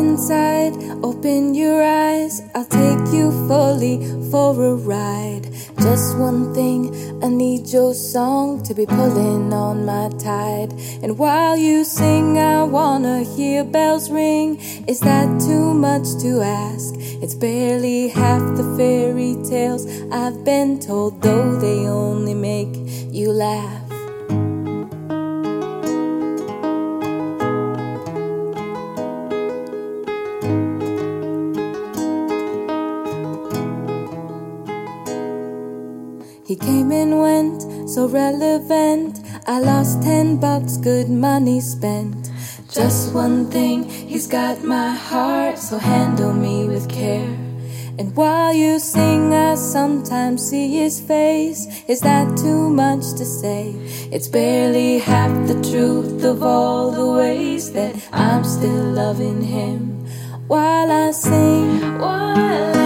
Inside, open your eyes. I'll take you fully for a ride. Just one thing, I need your song to be pulling on my tide. And while you sing, I wanna hear bells ring. Is that too much to ask? It's barely half the fairy tales I've been told, though they only make you laugh. He came and went, so relevant. I lost ten bucks, good money spent. Just one thing, he's got my heart, so handle me with care. And while you sing, I sometimes see his face. Is that too much to say? It's barely half the truth of all the ways that I'm still loving him. While I sing, while I,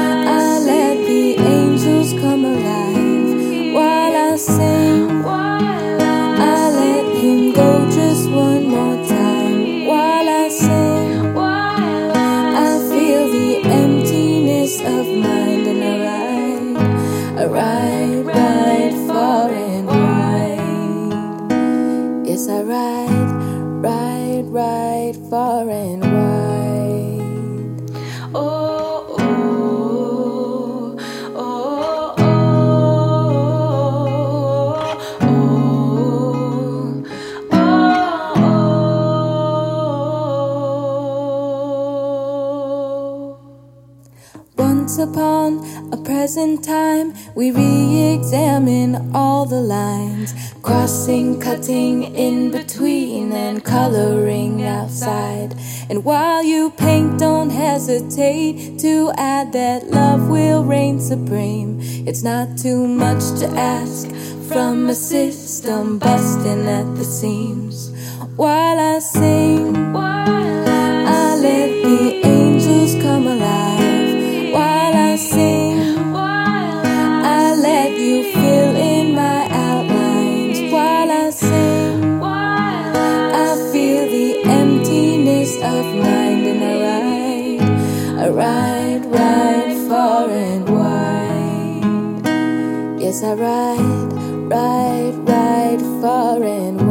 far and Once upon a present time, we re examine all the lines, crossing, cutting in between, and coloring outside. And while you paint, don't hesitate to add that love will reign supreme. It's not too much to ask from a system busting at the seams. While I sing, you fill in my outlines. While I sing, I feel the emptiness of mind and I ride, I ride, ride far and wide. Yes, I ride, ride, ride far and wide.